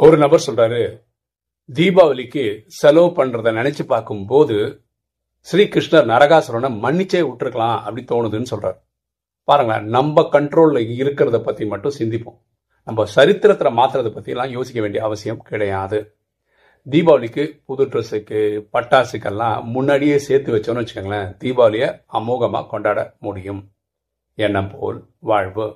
ஒரு நபர் சொல்றாரு தீபாவளிக்கு செலவு பண்றதை நினைச்சு பார்க்கும்போது ஸ்ரீகிருஷ்ணர் நரகாசுரனை மன்னிச்சே விட்டுருக்கலாம் அப்படி தோணுதுன்னு சொல்றாரு. பாருங்களேன் நம்ம கண்ட்ரோல்ல இருக்கிறத பத்தி மட்டும் சிந்திப்போம். நம்ம சரித்திரத்தில் மாத்துறதை பற்றிலாம் யோசிக்க வேண்டிய அவசியம் கிடையாது. தீபாவளிக்கு புது ட்ரெஸ்ஸுக்கு பட்டாசுக்கெல்லாம் முன்னாடியே சேர்த்து வச்சோம்னு வச்சுக்கோங்களேன் தீபாவளியை அமோகமாக கொண்டாட முடியும். எண்ணம் போல் வாழ்வு.